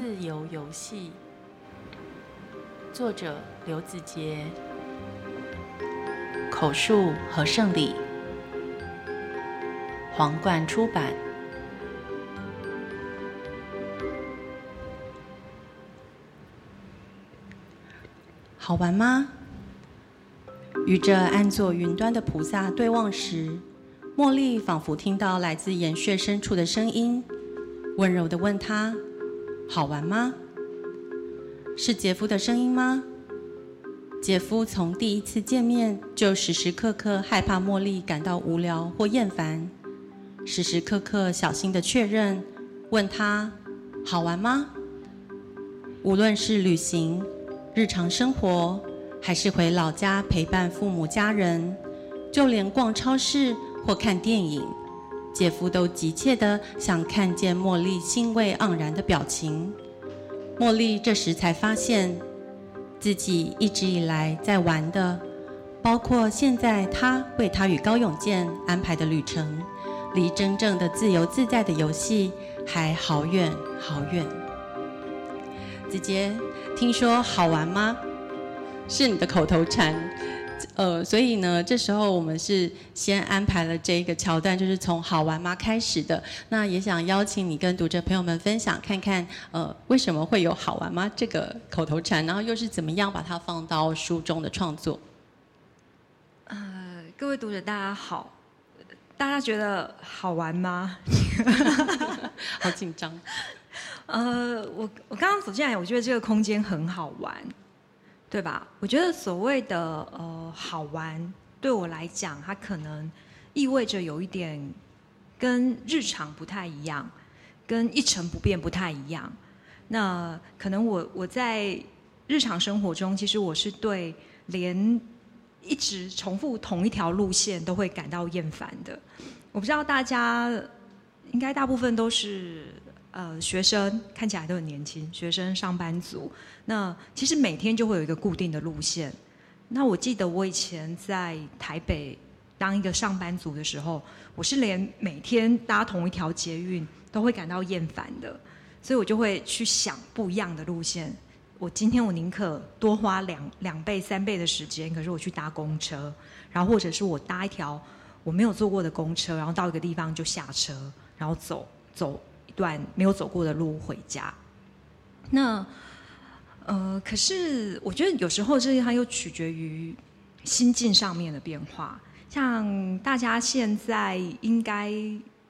自由游戏，作者刘子杰，口述何胜礼，皇冠出版。好玩吗？与这安坐云端的菩萨对望时，茉莉仿佛听到来自眼穴深处的声音，温柔的问他：“好玩吗？是杰夫的声音吗？”杰夫从第一次见面就时时刻刻害怕茉莉感到无聊或厌烦，时时刻刻小心的确认，问他：“好玩吗？”无论是旅行、日常生活，还是回老家陪伴父母家人，就连逛超市或看电影，姐夫都急切地想看见茉莉欣慰盎然的表情。茉莉这时才发现，自己一直以来在玩的，包括现在他为他与高永健安排的旅程，离真正的自由自在的游戏还好远好远。子杰，听说好玩吗？是你的口头禅，呃，所以呢，这时候我们是先安排了这一个桥段，就是从“好玩吗”开始的。那也想邀请你跟读者朋友们分享，看看呃为什么会有“好玩吗”这个口头禅，然后又是怎么样把它放到书中的创作。呃，各位读者大家好，大家觉得好玩吗？好紧张。呃，我我刚刚走进来，我觉得这个空间很好玩，对吧？我觉得所谓的呃好玩，对我来讲，它可能意味着有一点跟日常不太一样，跟一成不变不太一样。那可能我我在日常生活中，其实我是对连一直重复同一条路线都会感到厌烦的。我不知道大家应该大部分都是。呃，学生看起来都很年轻，学生、上班族。那其实每天就会有一个固定的路线。那我记得我以前在台北当一个上班族的时候，我是连每天搭同一条捷运都会感到厌烦的，所以我就会去想不一样的路线。我今天我宁可多花两两倍、三倍的时间，可是我去搭公车，然后或者是我搭一条我没有坐过的公车，然后到一个地方就下车，然后走走。段没有走过的路回家，那呃，可是我觉得有时候这些它又取决于心境上面的变化。像大家现在应该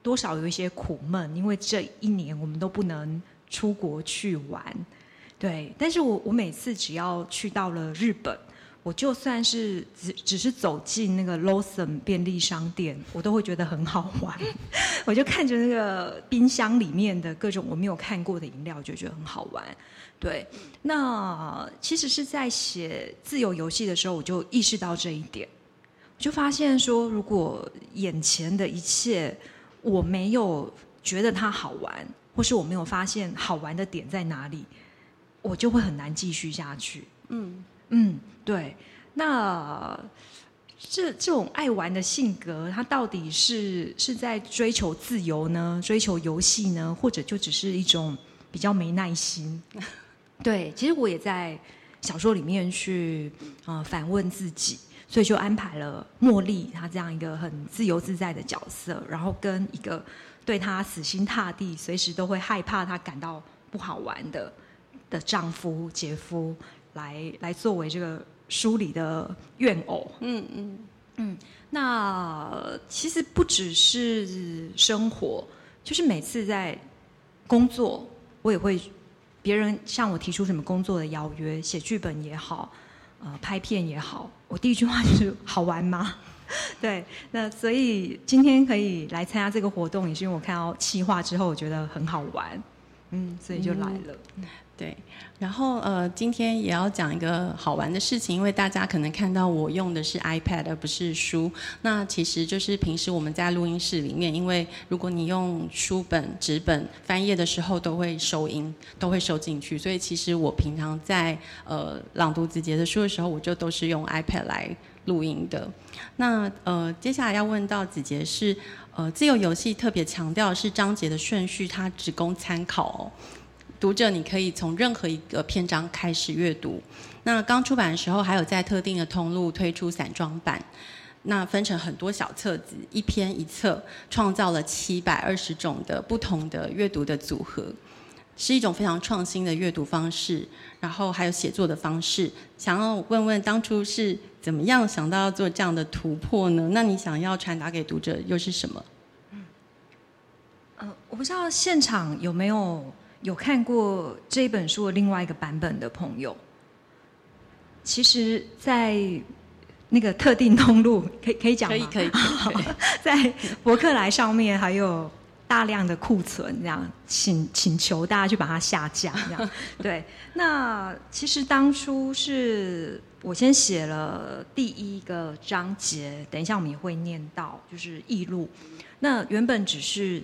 多少有一些苦闷，因为这一年我们都不能出国去玩，对。但是我我每次只要去到了日本。我就算是只只是走进那个 Lawson 便利商店，我都会觉得很好玩。我就看着那个冰箱里面的各种我没有看过的饮料，就觉得很好玩。对，那其实是在写自由游戏的时候，我就意识到这一点。我就发现说，如果眼前的一切我没有觉得它好玩，或是我没有发现好玩的点在哪里，我就会很难继续下去。嗯。嗯，对，那这这种爱玩的性格，他到底是是在追求自由呢？追求游戏呢？或者就只是一种比较没耐心？对，其实我也在小说里面去啊反问自己，所以就安排了茉莉她这样一个很自由自在的角色，然后跟一个对她死心塌地、随时都会害怕她感到不好玩的的丈夫杰夫。来来作为这个书里的怨偶，嗯嗯嗯，那其实不只是生活，就是每次在工作，我也会别人向我提出什么工作的邀约，写剧本也好，呃，拍片也好，我第一句话就是好玩吗？对，那所以今天可以来参加这个活动，也是因为我看到企划之后，我觉得很好玩，嗯，所以就来了。对，然后呃，今天也要讲一个好玩的事情，因为大家可能看到我用的是 iPad 而不是书。那其实就是平时我们在录音室里面，因为如果你用书本、纸本翻页的时候，都会收音，都会收进去。所以其实我平常在呃朗读子杰的书的时候，我就都是用 iPad 来录音的。那呃，接下来要问到子杰是呃，自由游戏特别强调是章节的顺序，它只供参考哦。读者你可以从任何一个篇章开始阅读。那刚出版的时候，还有在特定的通路推出散装版，那分成很多小册子，一篇一册，创造了七百二十种的不同的阅读的组合，是一种非常创新的阅读方式。然后还有写作的方式，想要问问当初是怎么样想到要做这样的突破呢？那你想要传达给读者又是什么？呃，我不知道现场有没有有看过这一本书的另外一个版本的朋友。其实，在那个特定通路，可以可以讲吗？可以可以。在博客来上面还有大量的库存，这样请请求大家去把它下架，这样。对，那其实当初是我先写了第一个章节，等一下我们也会念到，就是译录。那原本只是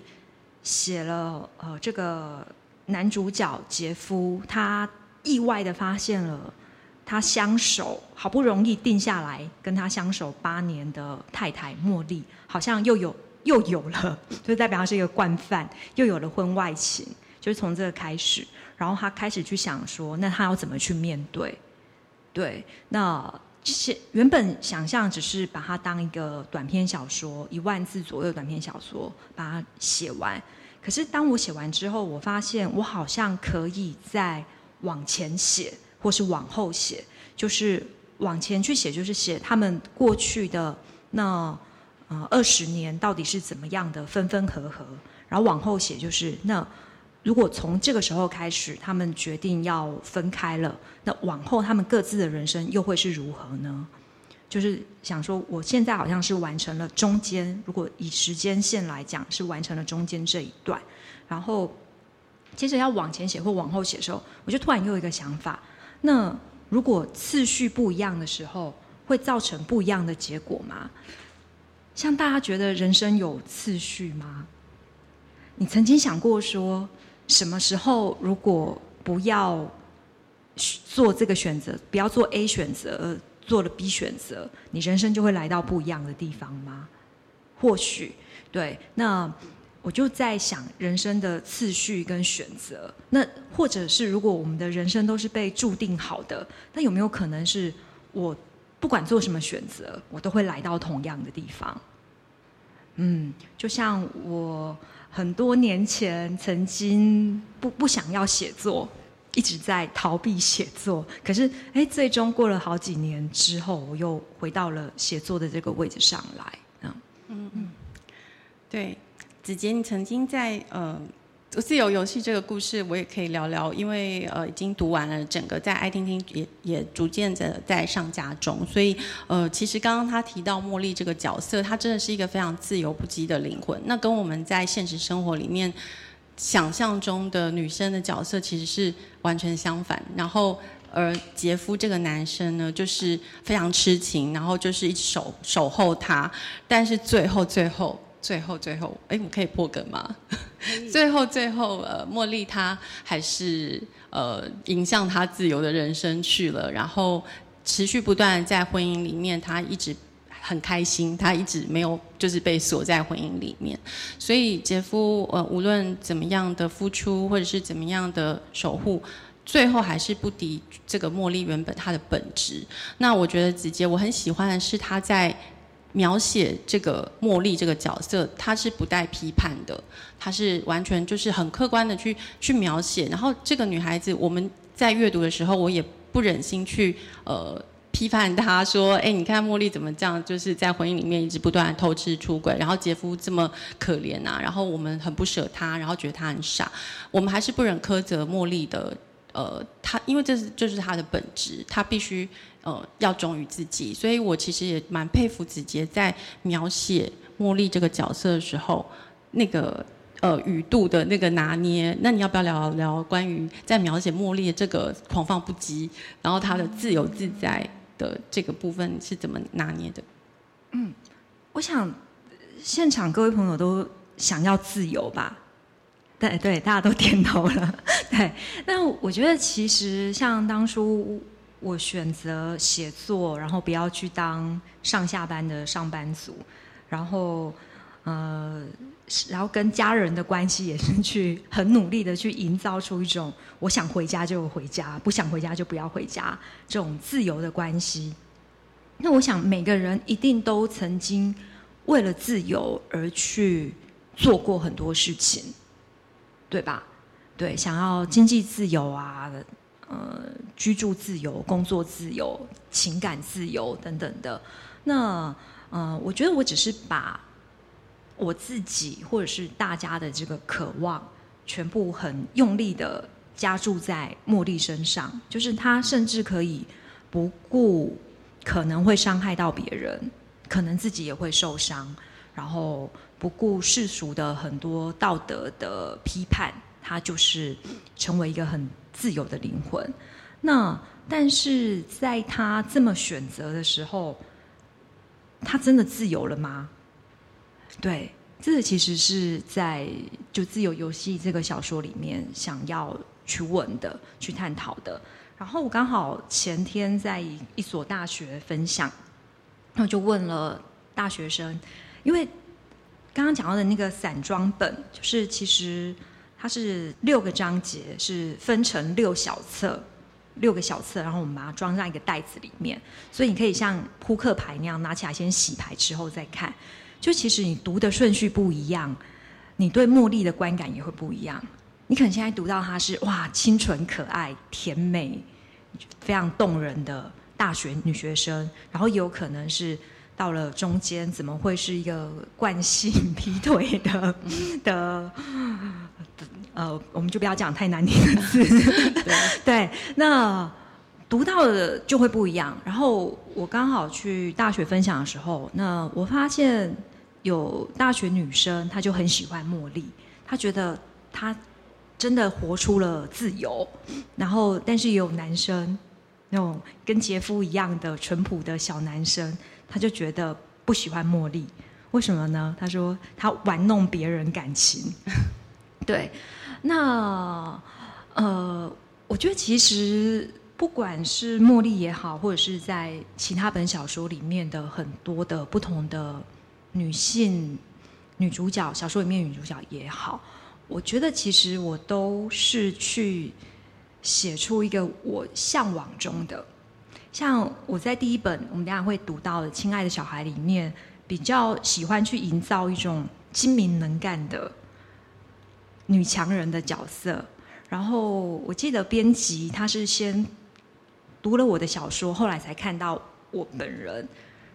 写了呃，这个男主角杰夫，他意外的发现了。他相守好不容易定下来跟他相守八年的太太茉莉，好像又有又有了，就代表他是一个惯犯，又有了婚外情，就是从这个开始，然后他开始去想说，那他要怎么去面对？对，那写原本想象只是把它当一个短篇小说，一万字左右短篇小说把它写完，可是当我写完之后，我发现我好像可以再往前写。或是往后写，就是往前去写，就是写他们过去的那呃二十年到底是怎么样的分分合合，然后往后写就是那如果从这个时候开始，他们决定要分开了，那往后他们各自的人生又会是如何呢？就是想说，我现在好像是完成了中间，如果以时间线来讲，是完成了中间这一段，然后接着要往前写或往后写的时候，我就突然又有一个想法。那如果次序不一样的时候，会造成不一样的结果吗？像大家觉得人生有次序吗？你曾经想过说，什么时候如果不要做这个选择，不要做 A 选择，做了 B 选择，你人生就会来到不一样的地方吗？或许，对，那。我就在想人生的次序跟选择，那或者是如果我们的人生都是被注定好的，那有没有可能是我不管做什么选择，我都会来到同样的地方？嗯，就像我很多年前曾经不不想要写作，一直在逃避写作，可是哎，最终过了好几年之后，我又回到了写作的这个位置上来。嗯嗯嗯，对。子杰，你曾经在呃《自由游戏》这个故事，我也可以聊聊，因为呃已经读完了整个，在爱听听也也逐渐的在上架中，所以呃其实刚刚他提到茉莉这个角色，她真的是一个非常自由不羁的灵魂，那跟我们在现实生活里面想象中的女生的角色其实是完全相反。然后而杰夫这个男生呢，就是非常痴情，然后就是一直守守候她，但是最后最后。最后，最后，哎，我可以破梗吗？最后，最后，呃，茉莉她还是呃迎向她自由的人生去了，然后持续不断在婚姻里面，她一直很开心，她一直没有就是被锁在婚姻里面。所以杰夫呃无论怎么样的付出，或者是怎么样的守护，最后还是不敌这个茉莉原本她的本质。那我觉得子杰我很喜欢的是她在。描写这个茉莉这个角色，她是不带批判的，她是完全就是很客观的去去描写。然后这个女孩子，我们在阅读的时候，我也不忍心去呃批判他说，哎，你看茉莉怎么这样，就是在婚姻里面一直不断偷吃出轨，然后杰夫这么可怜啊，然后我们很不舍他，然后觉得他很傻，我们还是不忍苛责茉莉的。呃，他因为这是就是他的本质，他必须呃要忠于自己，所以我其实也蛮佩服子杰在描写茉莉这个角色的时候，那个呃语度的那个拿捏。那你要不要聊聊关于在描写茉莉的这个狂放不羁，然后她的自由自在的这个部分是怎么拿捏的？嗯，我想现场各位朋友都想要自由吧。对对，大家都点头了。对，那我觉得其实像当初我选择写作，然后不要去当上下班的上班族，然后呃然后跟家人的关系也是去很努力的去营造出一种我想回家就回家，不想回家就不要回家这种自由的关系。那我想每个人一定都曾经为了自由而去做过很多事情，对吧？对，想要经济自由啊，呃，居住自由、工作自由、情感自由等等的。那呃，我觉得我只是把。我自己或者是大家的这个渴望，全部很用力的加注在茉莉身上，就是他甚至可以不顾可能会伤害到别人，可能自己也会受伤，然后不顾世俗的很多道德的批判，他就是成为一个很自由的灵魂。那但是在他这么选择的时候，他真的自由了吗？对，这其实是在就自由游戏这个小说里面想要去问的、去探讨的。然后我刚好前天在一所大学分享，那就问了大学生，因为刚刚讲到的那个散装本，就是其实它是六个章节，是分成六小册，六个小册，然后我们把它装在一个袋子里面，所以你可以像扑克牌那样拿起来先洗牌之后再看。就其实你读的顺序不一样，你对茉莉的观感也会不一样。你可能现在读到她是哇清纯可爱、甜美、非常动人的大学女学生，然后也有可能是到了中间，怎么会是一个惯性劈腿的的？呃，我们就不要讲太难听的字。对，那。读到的就会不一样。然后我刚好去大学分享的时候，那我发现有大学女生，她就很喜欢茉莉，她觉得她真的活出了自由。然后，但是也有男生，那种跟杰夫一样的淳朴的小男生，他就觉得不喜欢茉莉。为什么呢？他说他玩弄别人感情。对，那呃，我觉得其实。不管是茉莉也好，或者是在其他本小说里面的很多的不同的女性女主角，小说里面女主角也好，我觉得其实我都是去写出一个我向往中的。像我在第一本我们等下会读到的《亲爱的小孩》里面，比较喜欢去营造一种精明能干的女强人的角色。然后我记得编辑他是先。读了我的小说，后来才看到我本人，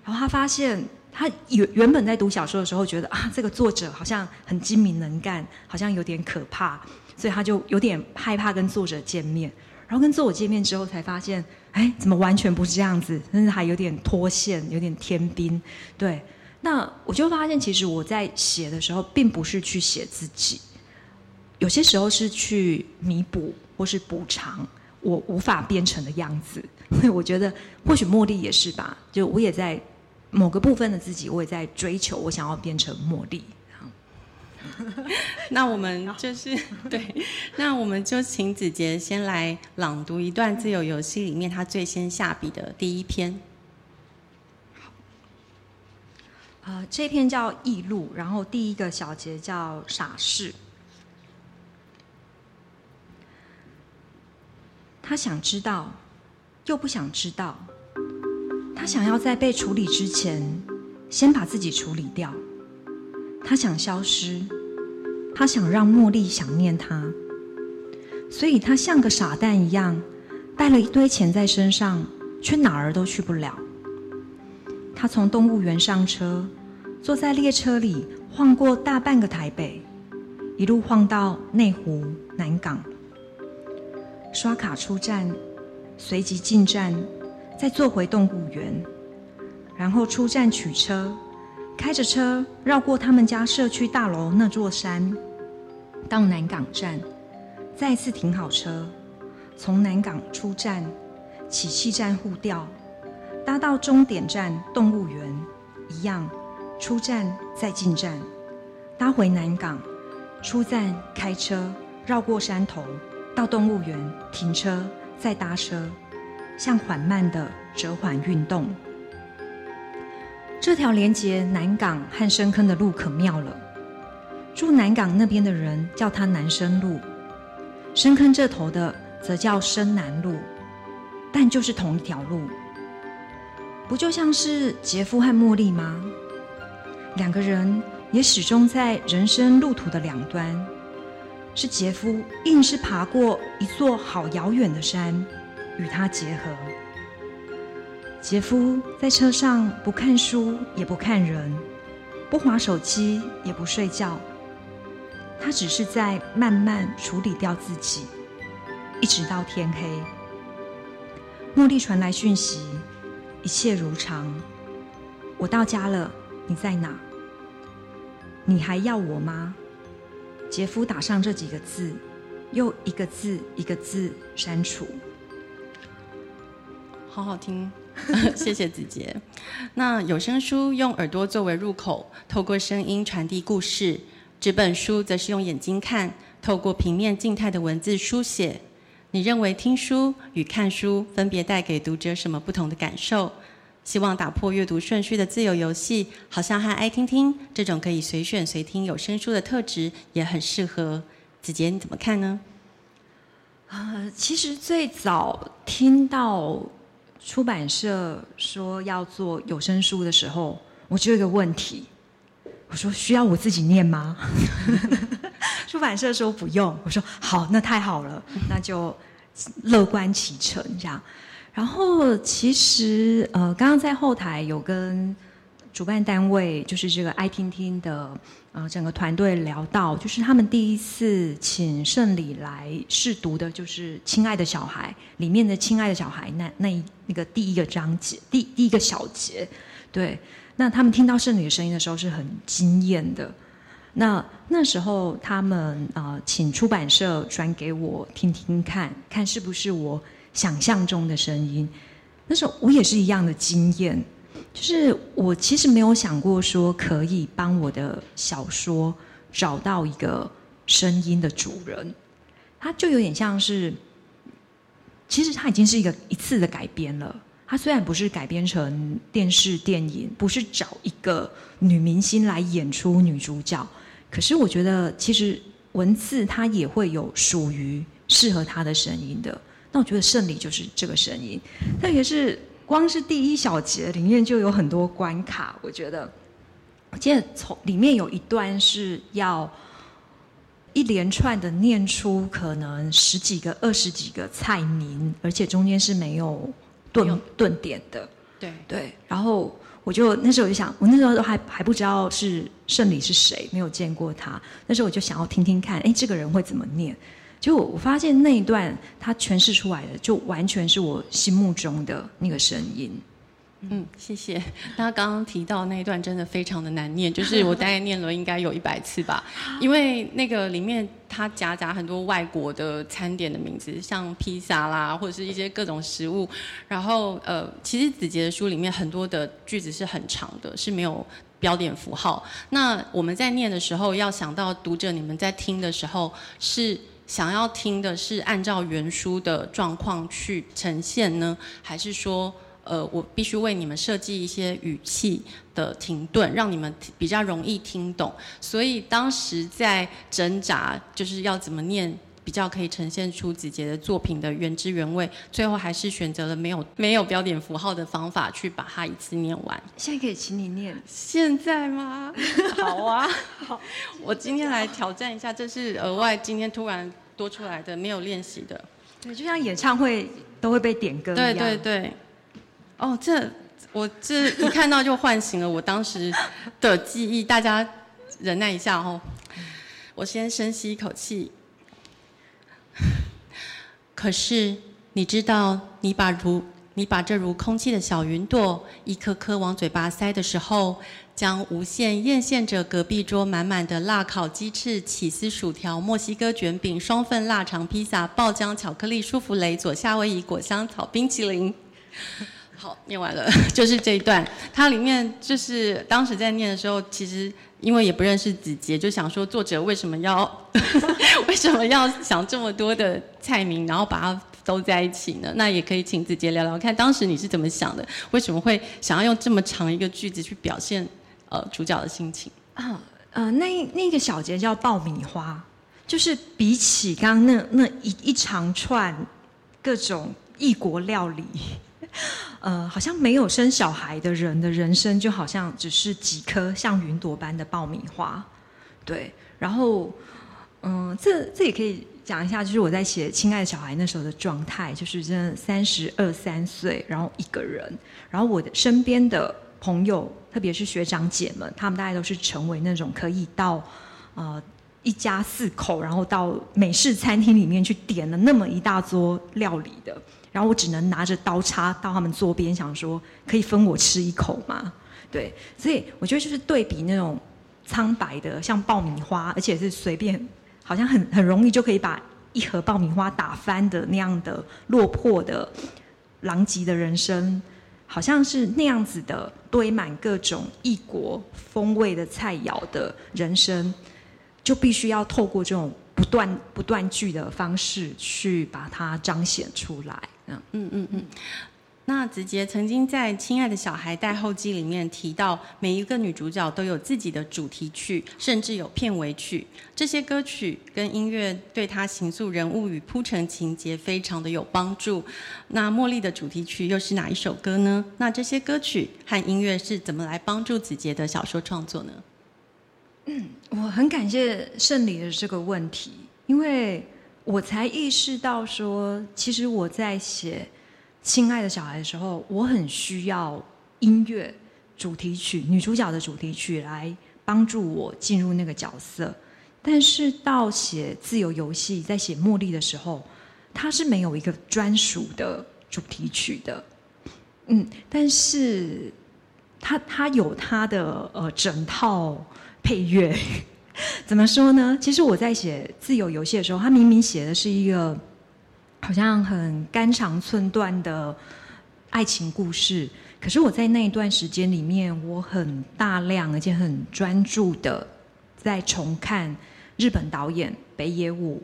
然后他发现他原原本在读小说的时候觉得啊，这个作者好像很精明能干，好像有点可怕，所以他就有点害怕跟作者见面。然后跟作者见面之后，才发现，哎，怎么完全不是这样子，甚至还有点脱线，有点天兵。对，那我就发现，其实我在写的时候，并不是去写自己，有些时候是去弥补或是补偿。我无法变成的样子，所 以我觉得或许茉莉也是吧。就我也在某个部分的自己，我也在追求，我想要变成茉莉。那我们就是对，那我们就请子杰先来朗读一段《自由游戏》里面他最先下笔的第一篇。好，这篇叫《异路》，然后第一个小节叫《傻事》。他想知道，又不想知道。他想要在被处理之前，先把自己处理掉。他想消失，他想让茉莉想念他。所以他像个傻蛋一样，带了一堆钱在身上，却哪儿都去不了。他从动物园上车，坐在列车里晃过大半个台北，一路晃到内湖、南港。刷卡出站，随即进站，再坐回动物园，然后出站取车，开着车绕过他们家社区大楼那座山，到南港站，再次停好车，从南港出站，起气站互调，搭到终点站动物园，一样出站再进站，搭回南港，出站开车绕过山头。到动物园停车，再搭车，像缓慢的折返运动。这条连接南港和深坑的路可妙了，住南港那边的人叫它南深路，深坑这头的则叫深南路，但就是同一条路，不就像是杰夫和茉莉吗？两个人也始终在人生路途的两端，是杰夫硬是爬过一座好遥远的山，与他结合。杰夫在车上不看书，也不看人，不划手机，也不睡觉。他只是在慢慢处理掉自己，一直到天黑。茉莉传来讯息，一切如常。我到家了，你在哪？你还要我吗？杰夫打上这几个字，又一个字一个字删除。好好听。谢谢子杰。那有声书用耳朵作为入口，透过声音传递故事；纸本书则是用眼睛看，透过平面静态的文字书写。你认为听书与看书分别带给读者什么不同的感受？希望打破阅读顺序的自由游戏，好像和爱听听这种可以随选随听有声书的特质也很适合。子杰你怎么看呢？啊，其实最早听到。出版社说要做有声书的时候，我就有一个问题，我说需要我自己念吗？出版社说不用，我说好，那太好了，那就乐观其成这样。然后其实呃，刚刚在后台有跟主办单位，就是这个爱听听的。呃，整个团队聊到，就是他们第一次请圣礼来试读的，就是《亲爱的小孩》里面的《亲爱的小孩》那那那个第一个章节，第第一个小节，对。那他们听到圣女的声音的时候是很惊艳的。那那时候他们呃，请出版社转给我听听看，看是不是我想象中的声音。那时候我也是一样的惊艳。就是我其实没有想过说可以帮我的小说找到一个声音的主人，它就有点像是，其实它已经是一个一次的改编了。它虽然不是改编成电视电影，不是找一个女明星来演出女主角，可是我觉得其实文字它也会有属于适合它的声音的。那我觉得胜利就是这个声音，特别是。光是第一小节里面就有很多关卡，我觉得，我记得从里面有一段是要一连串的念出可能十几个、二十几个菜名，而且中间是没有顿顿点的。对对，然后我就那时候我就想，我那时候都还还不知道是圣礼是谁，没有见过他，那时候我就想要听听看，哎，这个人会怎么念。就我发现那一段他诠释出来的，就完全是我心目中的那个声音。嗯，谢谢。那刚刚提到那一段真的非常的难念，就是 我大概念了应该有一百次吧，因为那个里面它夹杂很多外国的餐点的名字，像披萨啦，或者是一些各种食物。然后呃，其实子杰的书里面很多的句子是很长的，是没有标点符号。那我们在念的时候，要想到读者你们在听的时候是。想要听的是按照原书的状况去呈现呢，还是说，呃，我必须为你们设计一些语气的停顿，让你们比较容易听懂？所以当时在挣扎，就是要怎么念比较可以呈现出子杰的作品的原汁原味。最后还是选择了没有没有标点符号的方法去把它一次念完。现在可以请你念？现在吗？好啊，好，我今天来挑战一下，这是额外今天突然。多出来的没有练习的，对，就像演唱会都会被点歌一样。对对对，哦，这我这一看到就唤醒了我当时的记忆。大家忍耐一下哦，我先深吸一口气。可是你知道，你把如你把这如空气的小云朵一颗颗往嘴巴塞的时候。将无限艳羡着隔壁桌满满的辣烤鸡翅、起司薯条、墨西哥卷饼、双份腊肠披萨、爆浆巧克力舒芙蕾、左夏威夷果香草冰淇淋。好，念完了，就是这一段。它里面就是当时在念的时候，其实因为也不认识子杰，就想说作者为什么要为什么要想这么多的菜名，然后把它都在一起呢？那也可以请子杰聊聊看，当时你是怎么想的？为什么会想要用这么长一个句子去表现？呃，主角的心情啊，呃，那那个小节叫爆米花，就是比起刚刚那那一一长串各种异国料理，呃，好像没有生小孩的人的人生，就好像只是几颗像云朵般的爆米花，对。然后，嗯，这这也可以讲一下，就是我在写《亲爱的小孩》那时候的状态，就是真的三十二三岁，然后一个人，然后我的身边的朋友，特别是学长姐们，他们大概都是成为那种可以到呃一家四口，然后到美式餐厅里面去点了那么一大桌料理的。然后我只能拿着刀叉到他们桌边，想说可以分我吃一口吗？对，所以我觉得就是对比那种苍白的像爆米花，而且是随便，好像很很容易就可以把一盒爆米花打翻的那样的落魄的狼藉的人生，好像是那样子的堆满各种异国风味的菜肴的人生，就必须要透过这种不断不断剧的方式去把它彰显出来。嗯嗯嗯嗯，那子杰曾经在《亲爱的小孩》带后记里面提到，每一个女主角都有自己的主题曲，甚至有片尾曲。这些歌曲跟音乐对她行塑人物与铺陈情节非常的有帮助。那茉莉的主题曲又是哪一首歌呢？那这些歌曲和音乐是怎么来帮助子杰的小说创作呢？嗯，我很感谢胜利的这个问题，因为。我才意识到说，其实我在写《亲爱的小孩》的时候，我很需要音乐主题曲、女主角的主题曲来帮助我进入那个角色。但是到写《自由游戏》在写茉莉的时候，它是没有一个专属的主题曲的。嗯，但是它它有它的呃整套配乐。怎么说呢？其实我在写《自由游戏》的时候，她明明写的是一个好像很肝肠寸断的爱情故事，可是我在那一段时间里面，我很大量而且很专注的在重看日本导演北野武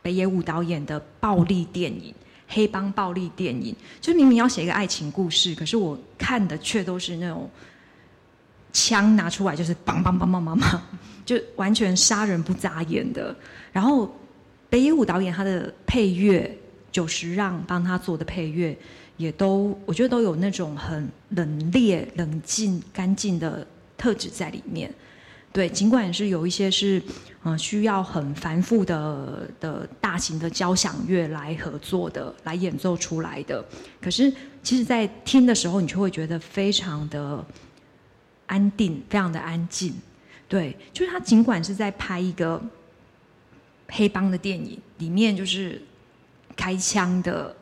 北野武导演的暴力电影、黑帮暴力电影。就明明要写一个爱情故事，可是我看的却都是那种枪拿出来就是梆梆梆梆梆梆。就完全杀人不眨眼的，然后北野武导演他的配乐，久石让帮他做的配乐，也都我觉得都有那种很冷冽、冷静、干净的特质在里面。对，尽管是有一些是嗯需要很繁复的的大型的交响乐来合作的、来演奏出来的，可是其实在听的时候，你就会觉得非常的安定，非常的安静。对，就是他尽管是在拍一个黑帮的电影，里面就是开枪的、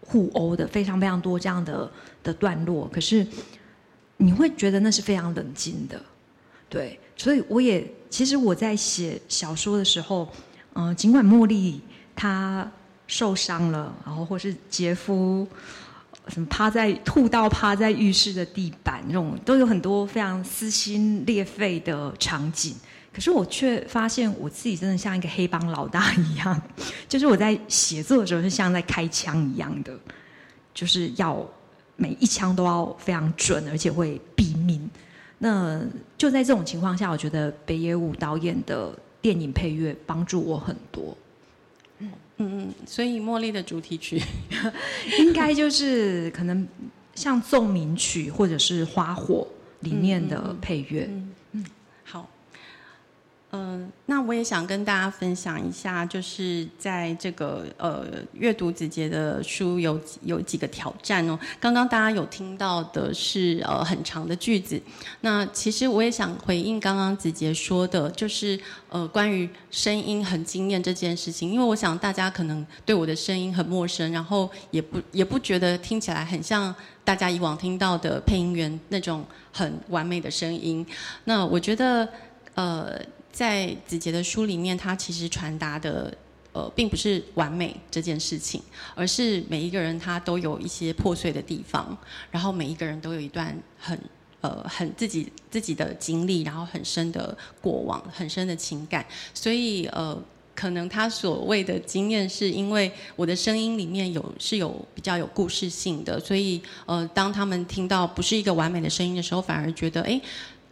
互殴的，非常非常多这样的的段落，可是你会觉得那是非常冷静的。对，所以我也其实我在写小说的时候，嗯，尽管茉莉她受伤了，然后或是杰夫。什么趴在吐到趴在浴室的地板，那种都有很多非常撕心裂肺的场景。可是我却发现我自己真的像一个黑帮老大一样，就是我在写作的时候是像在开枪一样的，就是要每一枪都要非常准，而且会毙命。那就在这种情况下，我觉得北野武导演的电影配乐帮助我很多。嗯嗯，所以茉莉的主题曲 应该就是可能像奏鸣曲或者是花火里面的配乐。嗯，嗯那我也想跟大家分享一下，就是在这个呃阅读子杰的书有有几个挑战哦。刚刚大家有听到的是呃很长的句子，那其实我也想回应刚刚子杰说的，就是呃关于声音很惊艳这件事情，因为我想大家可能对我的声音很陌生，然后也不也不觉得听起来很像大家以往听到的配音员那种很完美的声音。那我觉得呃。在子杰的书里面，他其实传达的，呃，并不是完美这件事情，而是每一个人他都有一些破碎的地方，然后每一个人都有一段很，呃，很自己自己的经历，然后很深的过往，很深的情感，所以呃，可能他所谓的经验，是因为我的声音里面有是有比较有故事性的，所以呃，当他们听到不是一个完美的声音的时候，反而觉得哎，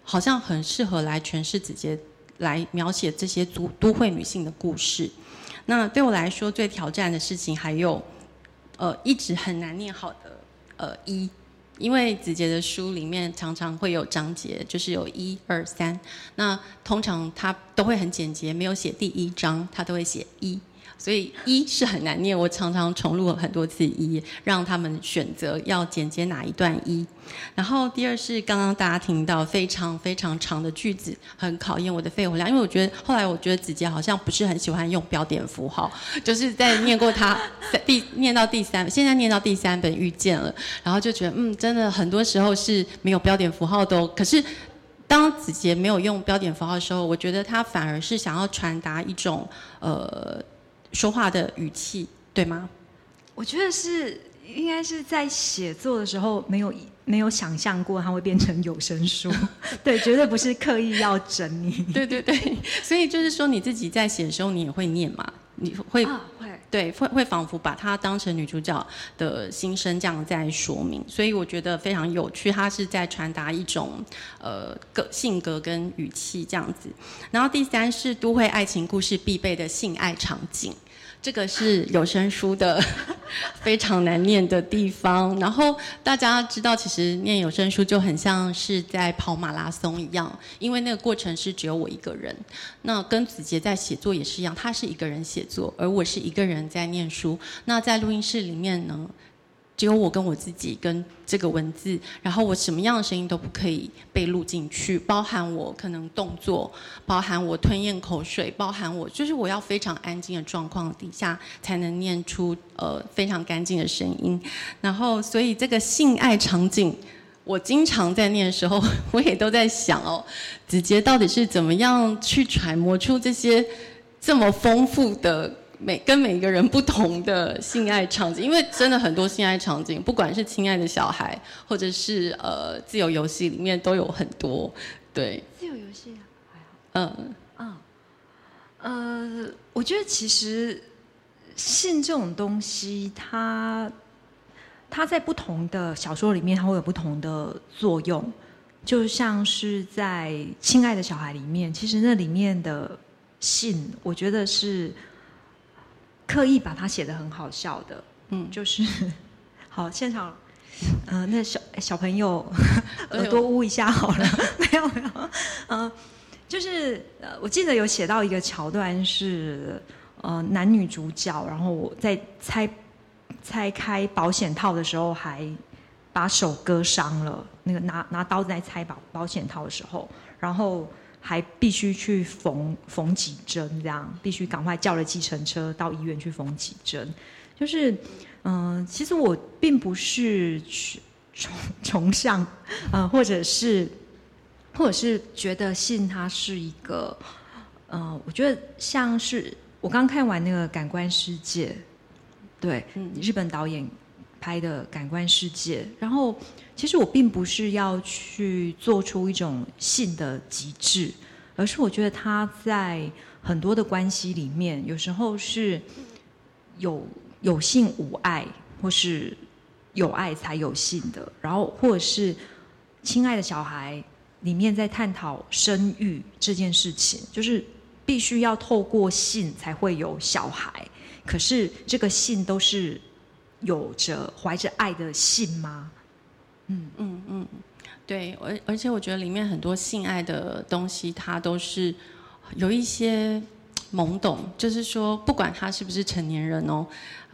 好像很适合来诠释子杰。来描写这些都都会女性的故事。那对我来说最挑战的事情还有，呃，一直很难念好的呃一，因为子杰的书里面常常会有章节，就是有一二三，那通常他都会很简洁，没有写第一章，他都会写一。所以一是很难念，我常常重录了很多次一，让他们选择要剪接哪一段一。然后第二是刚刚大家听到非常非常长的句子，很考验我的肺活量，因为我觉得后来我觉得子杰好像不是很喜欢用标点符号，就是在念过他第念到第三，现在念到第三本遇见了，然后就觉得嗯，真的很多时候是没有标点符号都，可是当子杰没有用标点符号的时候，我觉得他反而是想要传达一种呃。说话的语气对吗？我觉得是应该是在写作的时候没有没有想象过它会变成有声书，对，绝对不是刻意要整你。对对对，所以就是说你自己在写的时候，你也会念嘛？你会会对会会仿佛把她当成女主角的心声这样在说明，所以我觉得非常有趣。它是在传达一种呃个性格跟语气这样子。然后第三是都会爱情故事必备的性爱场景。这个是有声书的 非常难念的地方。然后大家知道，其实念有声书就很像是在跑马拉松一样，因为那个过程是只有我一个人。那跟子杰在写作也是一样，他是一个人写作，而我是一个人在念书。那在录音室里面呢？只有我跟我自己跟这个文字，然后我什么样的声音都不可以被录进去，包含我可能动作，包含我吞咽口水，包含我就是我要非常安静的状况底下才能念出呃非常干净的声音。然后所以这个性爱场景，我经常在念的时候，我也都在想哦，子杰到底是怎么样去揣摩出这些这么丰富的。每跟每个人不同的性爱场景，因为真的很多性爱场景，不管是亲爱的小孩，或者是呃自由游戏里面都有很多，对。自由游戏还好。嗯嗯。呃，我觉得其实性这种东西，它它在不同的小说里面，它会有不同的作用。就像是在亲爱的小孩里面，其实那里面的性，我觉得是。刻意把它写的很好笑的，嗯，就是 好现场，呃，那小小朋友 耳朵捂一下好了，没有没有，嗯，就是呃，我记得有写到一个桥段是呃男女主角，然后我在拆拆开保险套的时候还把手割伤了，那个拿拿刀在拆保保险套的时候，然后。还必须去缝缝几针，这样必须赶快叫了计程车到医院去缝几针。就是，嗯，其实我并不是去崇崇尚，呃，或者是，或者是觉得信它是一个，呃，我觉得像是我刚看完那个《感官世界》，对，日本导演拍的《感官世界》，然后。其实我并不是要去做出一种性的极致，而是我觉得他在很多的关系里面，有时候是有有性无爱，或是有爱才有性的，然后或者是亲爱的小孩里面在探讨生育这件事情，就是必须要透过性才会有小孩，可是这个性都是有着怀着爱的信吗？嗯嗯嗯，对，而而且我觉得里面很多性爱的东西，它都是有一些懵懂，就是说，不管他是不是成年人哦，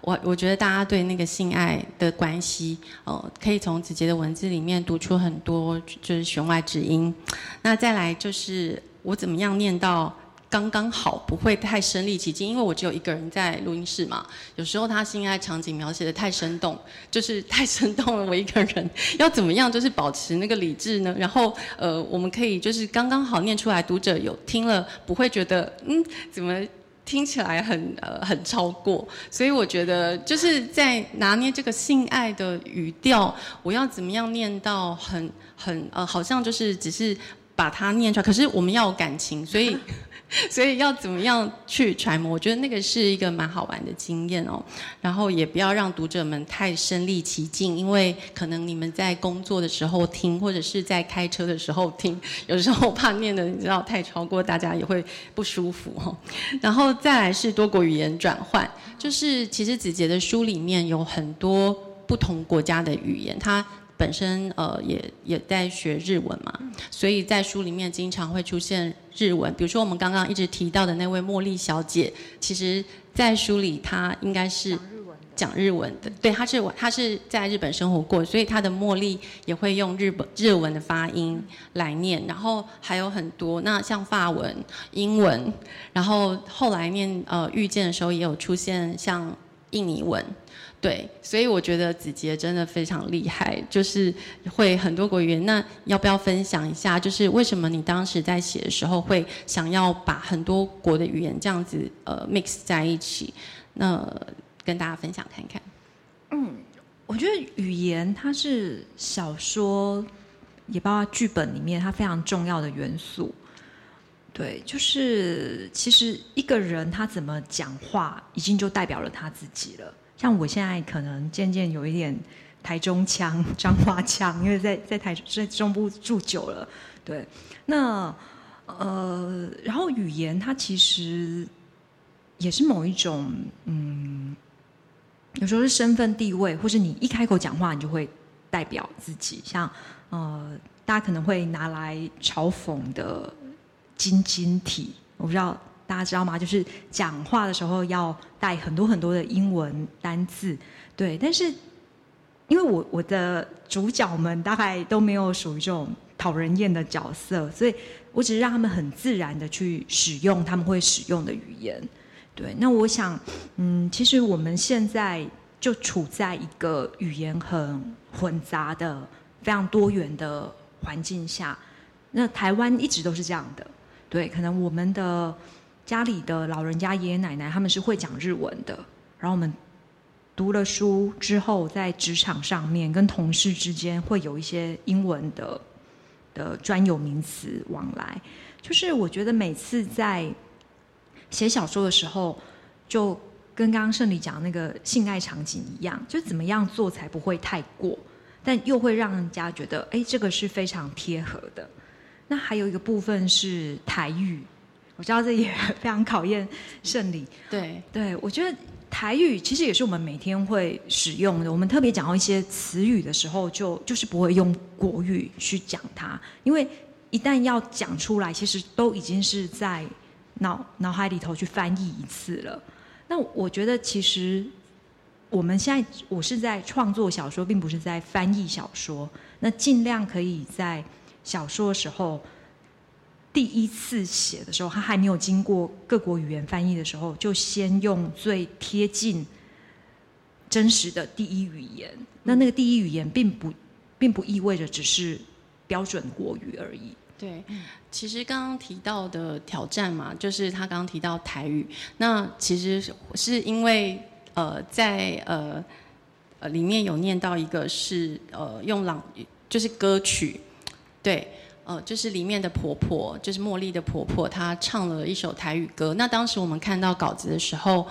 我我觉得大家对那个性爱的关系，哦，可以从子杰的文字里面读出很多就是弦外之音。那再来就是我怎么样念到。刚刚好不会太身临其境，因为我只有一个人在录音室嘛。有时候他性爱场景描写的太生动，就是太生动了。我一个人要怎么样，就是保持那个理智呢？然后呃，我们可以就是刚刚好念出来，读者有听了不会觉得嗯，怎么听起来很呃很超过。所以我觉得就是在拿捏这个性爱的语调，我要怎么样念到很很呃，好像就是只是。把它念出来。可是我们要有感情，所以。所以要怎么样去揣摩？我觉得那个是一个蛮好玩的经验哦。然后也不要让读者们太身临其境，因为可能你们在工作的时候听，或者是在开车的时候听，有时候怕念的你知道太超过，大家也会不舒服哈。然后再来是多国语言转换，就是其实子杰的书里面有很多不同国家的语言，他。本身呃也也在学日文嘛，所以在书里面经常会出现日文。比如说我们刚刚一直提到的那位茉莉小姐，其实在书里她应该是讲日文的，对，她是她是在日本生活过，所以她的茉莉也会用日本日文的发音来念。然后还有很多，那像法文、英文，然后后来念呃遇见的时候也有出现像印尼文。对，所以我觉得子杰真的非常厉害，就是会很多国语言。那要不要分享一下？就是为什么你当时在写的时候会想要把很多国的语言这样子呃 mix 在一起？那跟大家分享看看。嗯，我觉得语言它是小说，也包括剧本里面它非常重要的元素。对，就是其实一个人他怎么讲话，已经就代表了他自己了。像我现在可能渐渐有一点台中腔、彰化腔，因为在在台在中部住久了，对。那呃，然后语言它其实也是某一种，嗯，有时候是身份地位，或是你一开口讲话，你就会代表自己。像呃，大家可能会拿来嘲讽的晶晶体，我不知道。大家知道吗？就是讲话的时候要带很多很多的英文单字，对。但是因为我我的主角们大概都没有属于这种讨人厌的角色，所以我只是让他们很自然的去使用他们会使用的语言。对。那我想，嗯，其实我们现在就处在一个语言很混杂的、非常多元的环境下。那台湾一直都是这样的，对。可能我们的。家里的老人家、爷爷奶奶，他们是会讲日文的。然后我们读了书之后，在职场上面跟同事之间会有一些英文的的专有名词往来。就是我觉得每次在写小说的时候，就跟刚刚胜利讲那个性爱场景一样，就怎么样做才不会太过，但又会让人家觉得，哎，这个是非常贴合的。那还有一个部分是台语。我知道这也 非常考验胜利。对对，我觉得台语其实也是我们每天会使用的。我们特别讲到一些词语的时候，就就是不会用国语去讲它，因为一旦要讲出来，其实都已经是在脑脑海里头去翻译一次了。那我觉得其实我们现在我是在创作小说，并不是在翻译小说。那尽量可以在小说的时候。第一次写的时候，他还没有经过各国语言翻译的时候，就先用最贴近真实的第一语言。那那个第一语言，并不并不意味着只是标准国语而已。对，其实刚刚提到的挑战嘛，就是他刚刚提到台语。那其实是因为呃，在呃呃里面有念到一个是呃用朗，就是歌曲，对。呃，就是里面的婆婆，就是茉莉的婆婆，她唱了一首台语歌。那当时我们看到稿子的时候，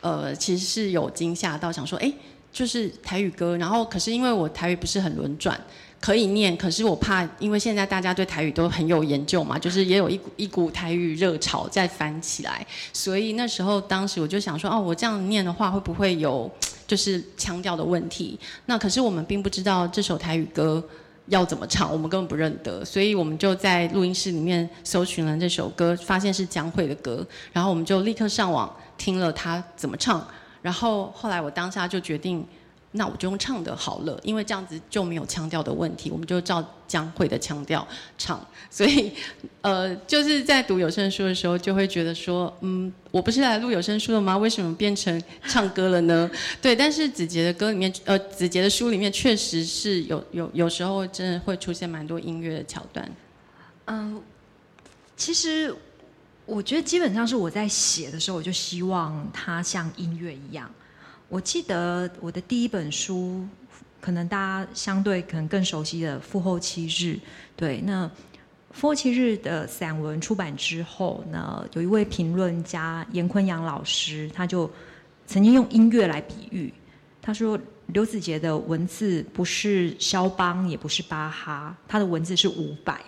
呃，其实是有惊吓到，想说，哎，就是台语歌。然后，可是因为我台语不是很轮转，可以念，可是我怕，因为现在大家对台语都很有研究嘛，就是也有一股一股台语热潮在翻起来，所以那时候当时我就想说，哦，我这样念的话，会不会有就是腔调的问题？那可是我们并不知道这首台语歌。要怎么唱，我们根本不认得，所以我们就在录音室里面搜寻了这首歌，发现是江蕙的歌，然后我们就立刻上网听了她怎么唱，然后后来我当下就决定。那我就用唱的好了，因为这样子就没有腔调的问题，我们就照江蕙的腔调唱。所以，呃，就是在读有声书的时候，就会觉得说，嗯，我不是来录有声书的吗？为什么变成唱歌了呢？对，但是子杰的歌里面，呃，子杰的书里面确实是有有有时候真的会出现蛮多音乐的桥段。嗯，其实我觉得基本上是我在写的时候，我就希望它像音乐一样。我记得我的第一本书，可能大家相对可能更熟悉的《父后七日》，对，那佛七日的散文出版之后呢，有一位评论家严坤阳老师，他就曾经用音乐来比喻，他说刘子杰的文字不是肖邦，也不是巴哈，他的文字是五百。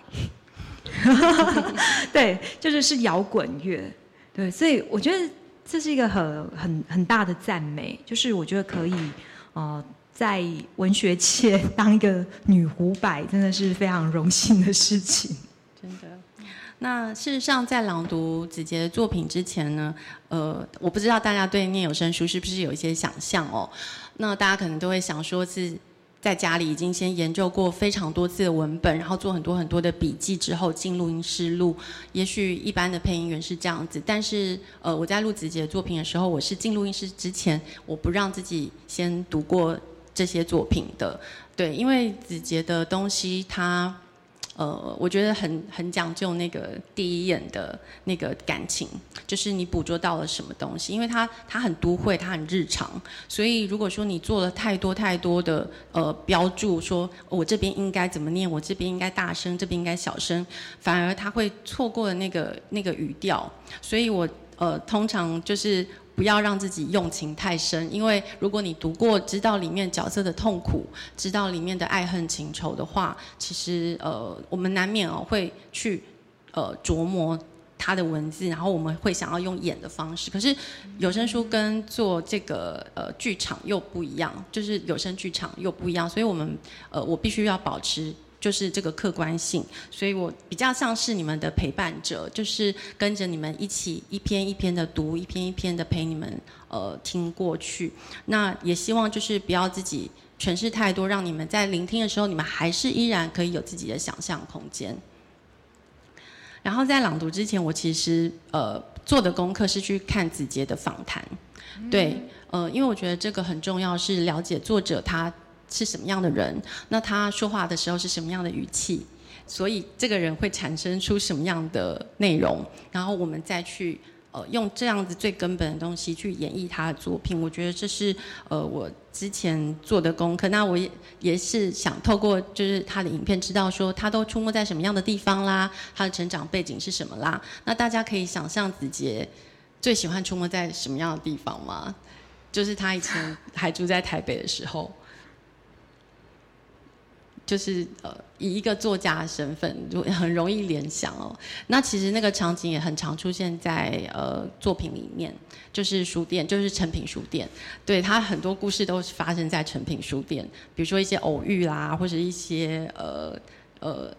对，就是是摇滚乐，对，所以我觉得这是一个很很很大的赞美，就是我觉得可以，呃，在文学界当一个女胡百，真的是非常荣幸的事情。真的，那事实上在朗读子杰的作品之前呢，呃，我不知道大家对念有声书是不是有一些想象哦？那大家可能都会想说是。在家里已经先研究过非常多次的文本，然后做很多很多的笔记之后进录音室录。也许一般的配音员是这样子，但是呃，我在录子杰作品的时候，我是进录音室之前，我不让自己先读过这些作品的。对，因为子杰的东西他。呃，我觉得很很讲究那个第一眼的那个感情，就是你捕捉到了什么东西，因为它它很都会，它很日常，所以如果说你做了太多太多的呃标注，说我这边应该怎么念，我这边应该大声，这边应该小声，反而他会错过了那个那个语调，所以我呃通常就是。不要让自己用情太深，因为如果你读过，知道里面角色的痛苦，知道里面的爱恨情仇的话，其实呃，我们难免哦会去呃琢磨他的文字，然后我们会想要用演的方式。可是有声书跟做这个呃剧场又不一样，就是有声剧场又不一样，所以我们呃我必须要保持。就是这个客观性，所以我比较像是你们的陪伴者，就是跟着你们一起一篇一篇的读，一篇一篇的陪你们呃听过去。那也希望就是不要自己诠释太多，让你们在聆听的时候，你们还是依然可以有自己的想象空间。然后在朗读之前，我其实呃做的功课是去看子杰的访谈，对，呃，因为我觉得这个很重要，是了解作者他。是什么样的人？那他说话的时候是什么样的语气？所以这个人会产生出什么样的内容？然后我们再去呃用这样子最根本的东西去演绎他的作品。我觉得这是呃我之前做的功课。那我也也是想透过就是他的影片，知道说他都出没在什么样的地方啦，他的成长背景是什么啦。那大家可以想象子杰最喜欢出没在什么样的地方吗？就是他以前还住在台北的时候。就是呃，以一个作家的身份，就很容易联想哦。那其实那个场景也很常出现在呃作品里面，就是书店，就是成品书店。对他很多故事都是发生在成品书店，比如说一些偶遇啦，或者一些呃呃，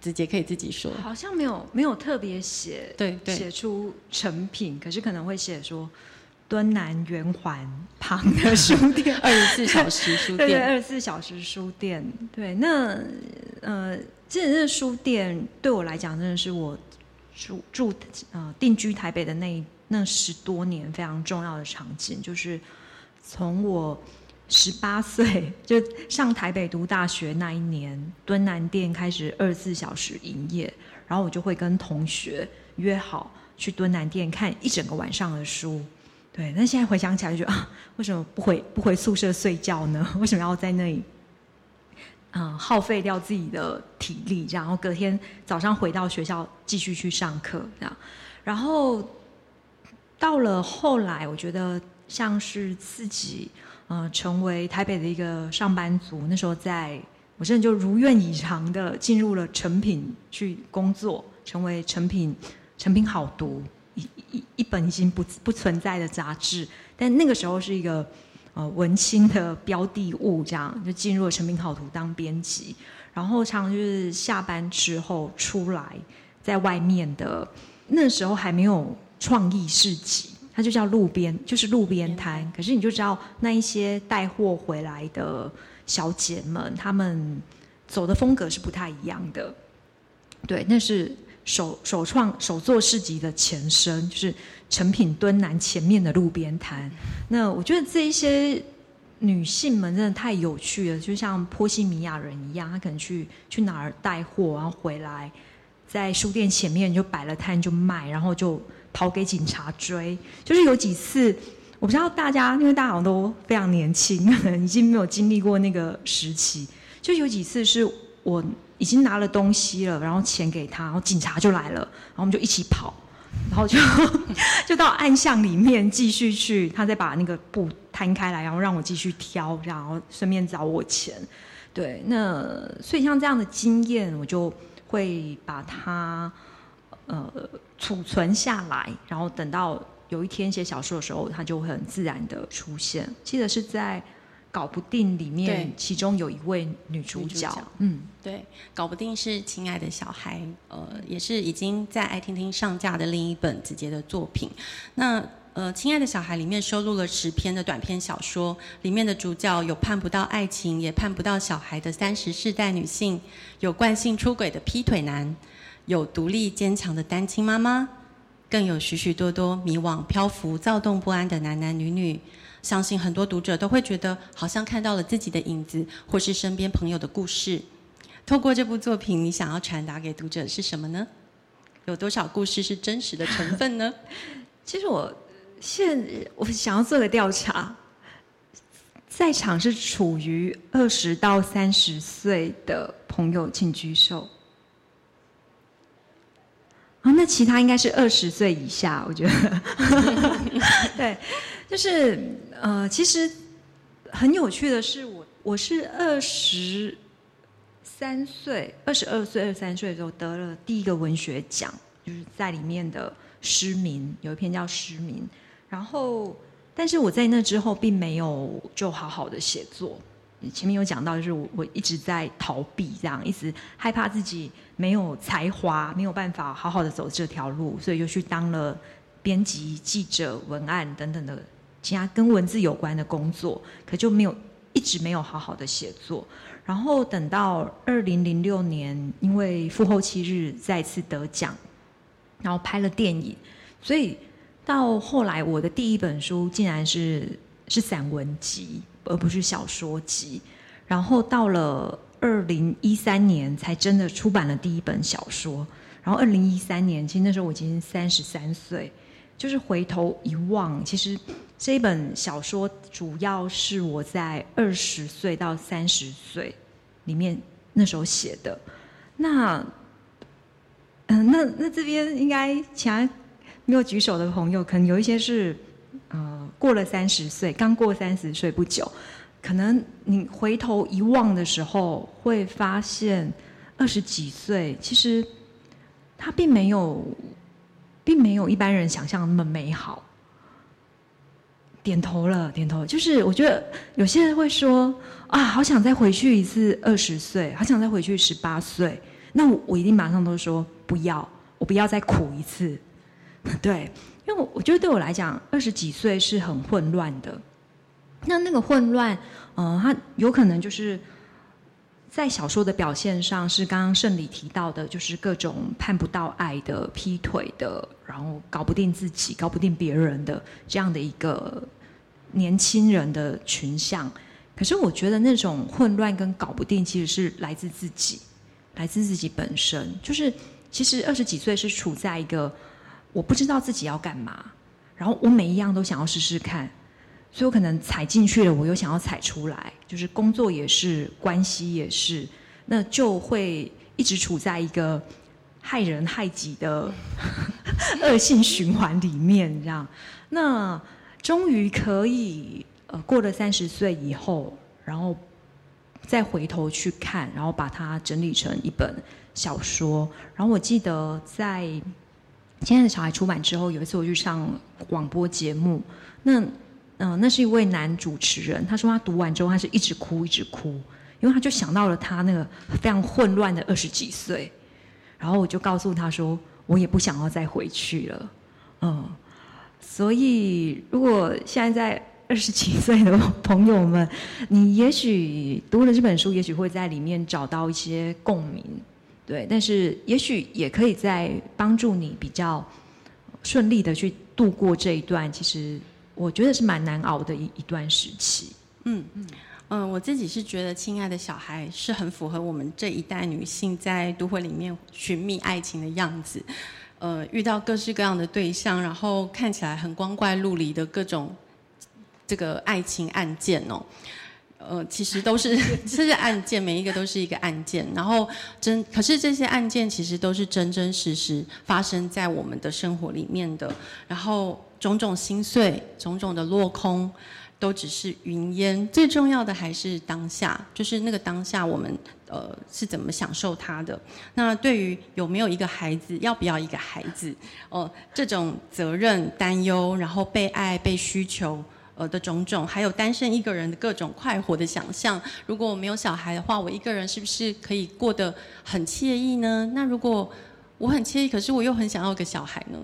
直接可以自己说。好像没有没有特别写，对对，写出成品，可是可能会写说。敦南圆环旁的书店，二十四小时书店，对，二十四小时书店，对，那呃，其实这书店对我来讲，真的是我住住呃定居台北的那那十多年非常重要的场景，就是从我十八岁就上台北读大学那一年，敦南店开始二十四小时营业，然后我就会跟同学约好去敦南店看一整个晚上的书。对，那现在回想起来就觉得啊，为什么不回不回宿舍睡觉呢？为什么要在那里，嗯，耗费掉自己的体力，然后隔天早上回到学校继续去上课这样？然后到了后来，我觉得像是自己，呃，成为台北的一个上班族，那时候在我真的就如愿以偿的进入了成品去工作，成为成品成品好读。一一本已经不不存在的杂志，但那个时候是一个呃文青的标的物，这样就进入了成品好图当编辑，然后常常就是下班之后出来，在外面的那时候还没有创意市集，它就叫路边，就是路边摊。可是你就知道那一些带货回来的小姐们，她们走的风格是不太一样的，对，那是。首首创首作市集的前身，就是成品敦南前面的路边摊。那我觉得这一些女性们真的太有趣了，就像波西米亚人一样，她可能去去哪儿带货，然后回来在书店前面就摆了摊就卖，然后就跑给警察追。就是有几次，我不知道大家，因为大家好像都非常年轻，已经没有经历过那个时期。就有几次是我。已经拿了东西了，然后钱给他，然后警察就来了，然后我们就一起跑，然后就 就到暗巷里面继续去，他再把那个布摊开来，然后让我继续挑，然后顺便找我钱。对，那所以像这样的经验，我就会把它呃储存下来，然后等到有一天写小说的时候，它就会很自然的出现。记得是在。搞不定里面，其中有一位女主角，嗯，对，搞不定是亲爱的小孩，呃，也是已经在爱听听上架的另一本子杰的作品。那呃，亲爱的小孩里面收录了十篇的短篇小说，里面的主角有盼不到爱情也盼不到小孩的三十世代女性，有惯性出轨的劈腿男，有独立坚强的单亲妈妈，更有许许多多迷惘漂浮躁动不安的男男女女。相信很多读者都会觉得，好像看到了自己的影子，或是身边朋友的故事。透过这部作品，你想要传达给读者是什么呢？有多少故事是真实的成分呢？其实我现我想要做个调查，在场是处于二十到三十岁的朋友，请举手。啊，那其他应该是二十岁以下，我觉得。对，就是呃，其实很有趣的是，我我是二十三岁，二十二岁、二十三岁的时候得了第一个文学奖，就是在里面的失明，有一篇叫《失明》，然后，但是我在那之后并没有就好好的写作。前面有讲到，就是我我一直在逃避，这样一直害怕自己没有才华，没有办法好好的走这条路，所以就去当了编辑、记者、文案等等的其他跟文字有关的工作，可就没有一直没有好好的写作。然后等到二零零六年，因为《父后七日》再次得奖，然后拍了电影，所以到后来我的第一本书竟然是是散文集。而不是小说集，然后到了二零一三年才真的出版了第一本小说。然后二零一三年，其实那时候我已经三十三岁，就是回头一望，其实这一本小说主要是我在二十岁到三十岁里面那时候写的。那，嗯，那那这边应该其他没有举手的朋友，可能有一些是。呃，过了三十岁，刚过三十岁不久，可能你回头一望的时候，会发现二十几岁其实他并没有，并没有一般人想象那么美好。点头了，点头，就是我觉得有些人会说啊，好想再回去一次二十岁，好想再回去十八岁。那我一定马上都说不要，我不要再苦一次，对。因为我觉得对我来讲，二十几岁是很混乱的。那那个混乱，嗯，它有可能就是在小说的表现上，是刚刚圣理提到的，就是各种盼不到爱的、劈腿的，然后搞不定自己、搞不定别人的这样的一个年轻人的群像。可是我觉得那种混乱跟搞不定，其实是来自自己，来自自己本身。就是其实二十几岁是处在一个。我不知道自己要干嘛，然后我每一样都想要试试看，所以我可能踩进去了，我又想要踩出来，就是工作也是，关系也是，那就会一直处在一个害人害己的 恶性循环里面，这样。那终于可以，呃，过了三十岁以后，然后再回头去看，然后把它整理成一本小说。然后我记得在。亲爱的小孩出版之后，有一次我去上广播节目，那嗯，那是一位男主持人，他说他读完之后，他是一直哭，一直哭，因为他就想到了他那个非常混乱的二十几岁，然后我就告诉他说，我也不想要再回去了，嗯，所以如果现在在二十几岁的朋友们，你也许读了这本书，也许会在里面找到一些共鸣。对，但是也许也可以在帮助你比较顺利的去度过这一段，其实我觉得是蛮难熬的一一段时期。嗯嗯嗯，我自己是觉得《亲爱的小孩》是很符合我们这一代女性在都会里面寻觅爱情的样子。呃，遇到各式各样的对象，然后看起来很光怪陆离的各种这个爱情案件哦。呃，其实都是 这些案件，每一个都是一个案件。然后真，可是这些案件其实都是真真实实发生在我们的生活里面的。然后种种心碎，种种的落空，都只是云烟。最重要的还是当下，就是那个当下，我们呃是怎么享受它的。那对于有没有一个孩子，要不要一个孩子，哦，这种责任、担忧，然后被爱、被需求。呃的种种，还有单身一个人的各种快活的想象。如果我没有小孩的话，我一个人是不是可以过得很惬意呢？那如果我很惬意，可是我又很想要个小孩呢？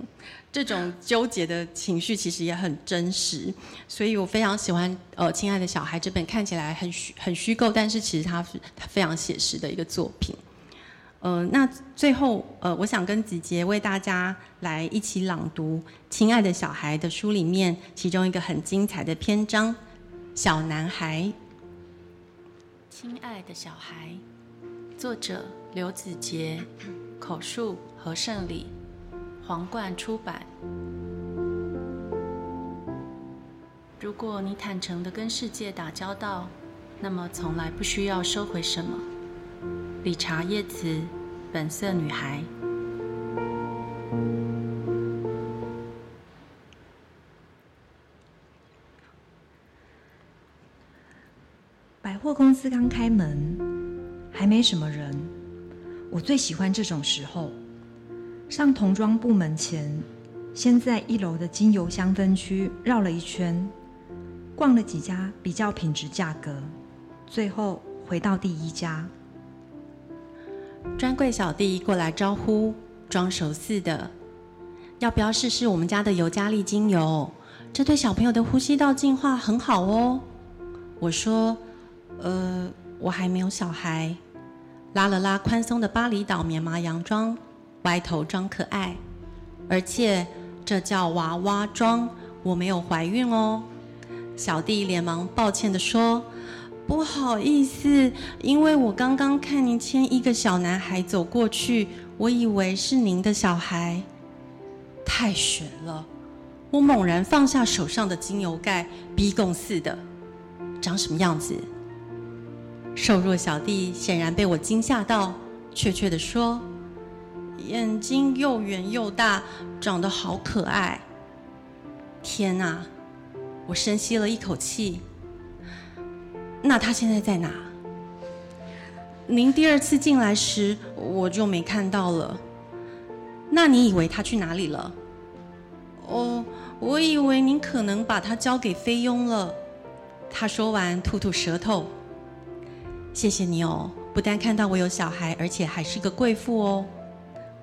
这种纠结的情绪其实也很真实。所以我非常喜欢呃《亲爱的小孩》这本看起来很虚很虚构，但是其实它是它非常写实的一个作品。呃，那最后，呃，我想跟子杰为大家来一起朗读《亲爱的小孩》的书里面其中一个很精彩的篇章《小男孩》。亲爱的小孩，作者刘子杰，口述何胜礼，皇冠出版。如果你坦诚的跟世界打交道，那么从来不需要收回什么。理查·叶茨。本色女孩。百货公司刚开门，还没什么人。我最喜欢这种时候。上童装部门前，先在一楼的精油香氛区绕了一圈，逛了几家比较品质价格，最后回到第一家。专柜小弟过来招呼，装熟似的，要不要试试我们家的尤加利精油？这对小朋友的呼吸道净化很好哦。我说，呃，我还没有小孩。拉了拉宽松的巴厘岛棉麻洋装，歪头装可爱，而且这叫娃娃装，我没有怀孕哦。小弟连忙抱歉的说。不好意思，因为我刚刚看您牵一个小男孩走过去，我以为是您的小孩。太悬了！我猛然放下手上的精油盖，逼供似的，长什么样子？瘦弱小弟显然被我惊吓到，怯怯的说，眼睛又圆又大，长得好可爱。天哪！我深吸了一口气。那他现在在哪？您第二次进来时我就没看到了。那你以为他去哪里了？哦，我以为您可能把他交给菲佣了。他说完吐吐舌头。谢谢你哦，不但看到我有小孩，而且还是个贵妇哦。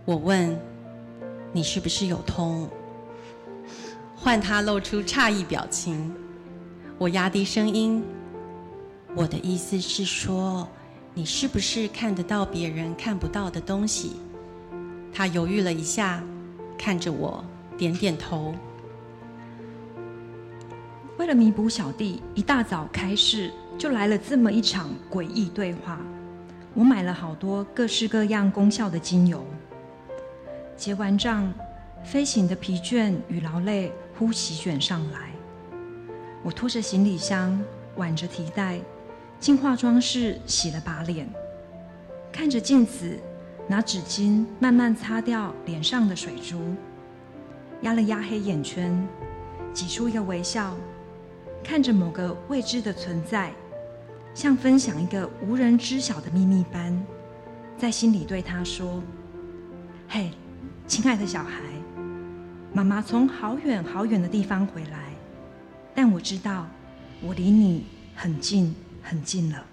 我问，你是不是有通？换他露出诧异表情。我压低声音。我的意思是说，你是不是看得到别人看不到的东西？他犹豫了一下，看着我，点点头。为了弥补小弟一大早开市就来了这么一场诡异对话，我买了好多各式各样功效的精油。结完账，飞行的疲倦与劳累忽席卷上来，我拖着行李箱，挽着提袋。进化妆室洗了把脸，看着镜子，拿纸巾慢慢擦掉脸上的水珠，压了压黑眼圈，挤出一个微笑，看着某个未知的存在，像分享一个无人知晓的秘密般，在心里对他说：“嘿，亲爱的小孩，妈妈从好远好远的地方回来，但我知道，我离你很近。”很近了。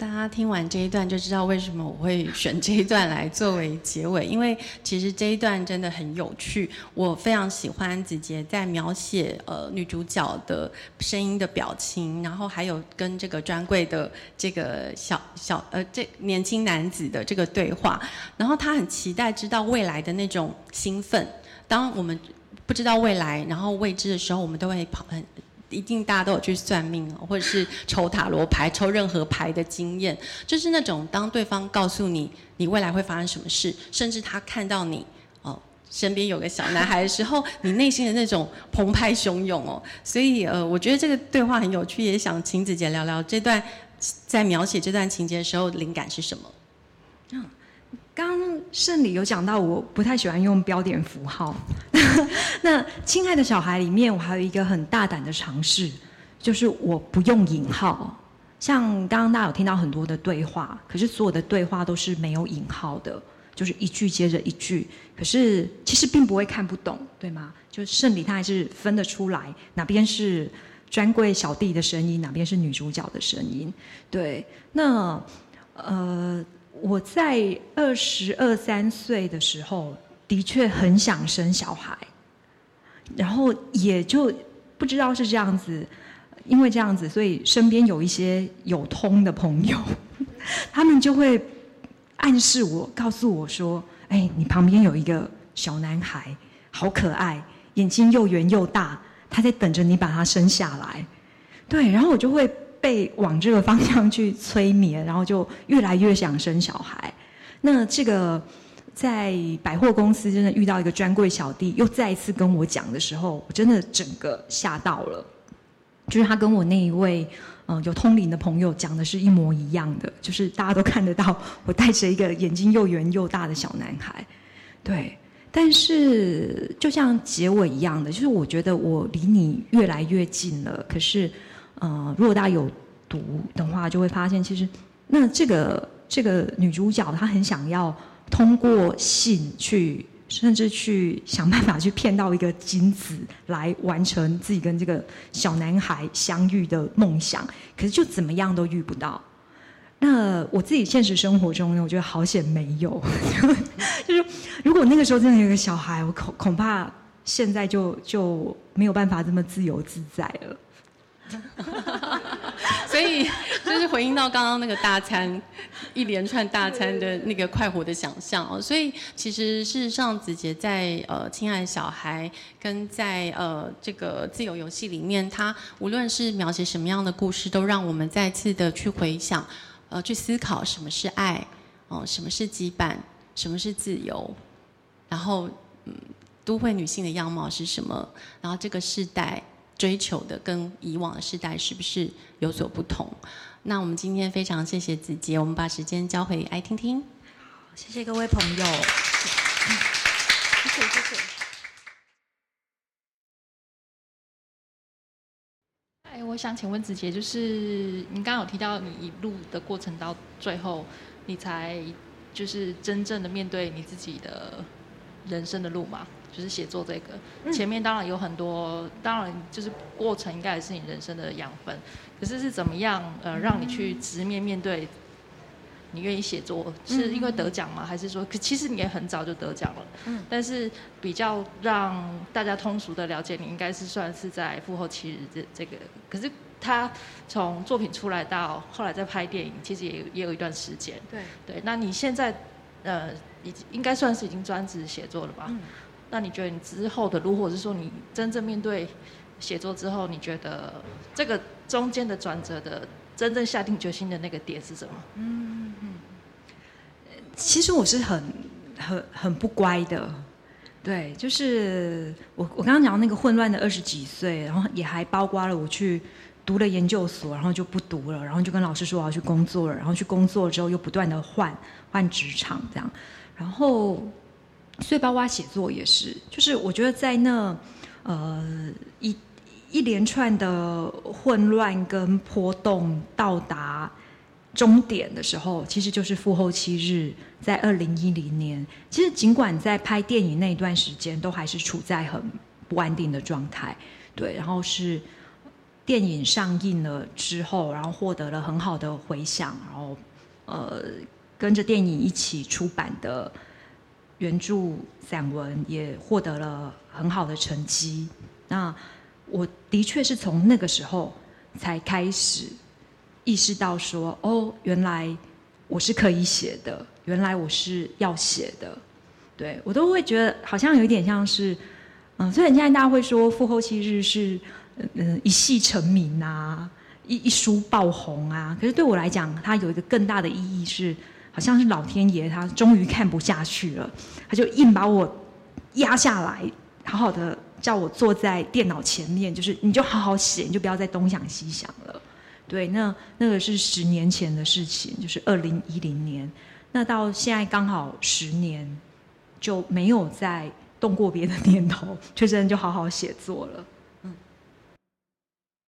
大家听完这一段就知道为什么我会选这一段来作为结尾，因为其实这一段真的很有趣。我非常喜欢子杰在描写呃女主角的声音的表情，然后还有跟这个专柜的这个小小呃这年轻男子的这个对话，然后他很期待知道未来的那种兴奋。当我们不知道未来，然后未知的时候，我们都会跑很。一定大家都有去算命，或者是抽塔罗牌、抽任何牌的经验，就是那种当对方告诉你你未来会发生什么事，甚至他看到你哦身边有个小男孩的时候，你内心的那种澎湃汹涌哦。所以呃，我觉得这个对话很有趣，也想请子杰聊聊这段在描写这段情节的时候灵感是什么。嗯，刚刚圣礼有讲到，我不太喜欢用标点符号。那亲爱的小孩里面，我还有一个很大胆的尝试，就是我不用引号。像刚刚大家有听到很多的对话，可是所有的对话都是没有引号的，就是一句接着一句。可是其实并不会看不懂，对吗？就圣礼他还是分得出来，哪边是专柜小弟的声音，哪边是女主角的声音。对，那呃，我在二十二三岁的时候，的确很想生小孩，然后也就不知道是这样子。因为这样子，所以身边有一些有通的朋友，他们就会暗示我，告诉我说：“哎，你旁边有一个小男孩，好可爱，眼睛又圆又大，他在等着你把他生下来。”对，然后我就会被往这个方向去催眠，然后就越来越想生小孩。那这个在百货公司真的遇到一个专柜小弟，又再一次跟我讲的时候，我真的整个吓到了。就是他跟我那一位嗯有通灵的朋友讲的是一模一样的，就是大家都看得到我带着一个眼睛又圆又大的小男孩，对。但是就像结尾一样的，就是我觉得我离你越来越近了。可是，呃，如果大家有读的话，就会发现其实那这个这个女主角她很想要通过信去。甚至去想办法去骗到一个金子来完成自己跟这个小男孩相遇的梦想，可是就怎么样都遇不到。那我自己现实生活中呢，我觉得好险没有，就是如果那个时候真的有个小孩，我恐恐怕现在就就没有办法这么自由自在了。所以，就是回应到刚刚那个大餐，一连串大餐的那个快活的想象哦。所以，其实事实上，子杰在呃《亲爱的小孩》跟在呃这个自由游戏里面，他无论是描写什么样的故事，都让我们再次的去回想，呃，去思考什么是爱，哦，什么是羁绊，什么是自由，然后，嗯，都会女性的样貌是什么，然后这个时代。追求的跟以往的时代是不是有所不同？那我们今天非常谢谢子杰，我们把时间交回爱听听。好，谢谢各位朋友。谢谢谢谢。哎，我想请问子杰，就是你刚刚有提到你一路的过程到最后，你才就是真正的面对你自己的人生的路吗？就是写作这个，前面当然有很多，当然就是过程应该也是你人生的养分。可是是怎么样呃让你去直面面对？你愿意写作是因为得奖吗？还是说，可其实你也很早就得奖了？嗯。但是比较让大家通俗的了解你，应该是算是在《复后七日》这这个。可是他从作品出来到后来在拍电影，其实也也有一段时间。对。对，那你现在呃已应该算是已经专职写作了吧？嗯。那你觉得你之后的路，或者是说你真正面对写作之后，你觉得这个中间的转折的真正下定决心的那个点是什么？嗯，其实我是很很很不乖的，对，就是我我刚刚讲那个混乱的二十几岁，然后也还包括了我去读了研究所，然后就不读了，然后就跟老师说我要去工作了，然后去工作之后又不断的换换职场这样，然后。所以包括写作也是，就是我觉得在那呃一一连串的混乱跟波动到达终点的时候，其实就是复后七日，在二零一零年。其实尽管在拍电影那一段时间，都还是处在很不安定的状态，对。然后是电影上映了之后，然后获得了很好的回响，然后呃跟着电影一起出版的。原著散文也获得了很好的成绩。那我的确是从那个时候才开始意识到说，哦，原来我是可以写的，原来我是要写的。对我都会觉得好像有点像是，嗯，虽然现在大家会说《复后七日》是嗯一戏成名啊，一一书爆红啊，可是对我来讲，它有一个更大的意义是。好像是老天爷，他终于看不下去了，他就硬把我压下来，好好的叫我坐在电脑前面，就是你就好好写，你就不要再东想西想了。对，那那个是十年前的事情，就是二零一零年。那到现在刚好十年，就没有再动过别的念头，就真的就好好写作了。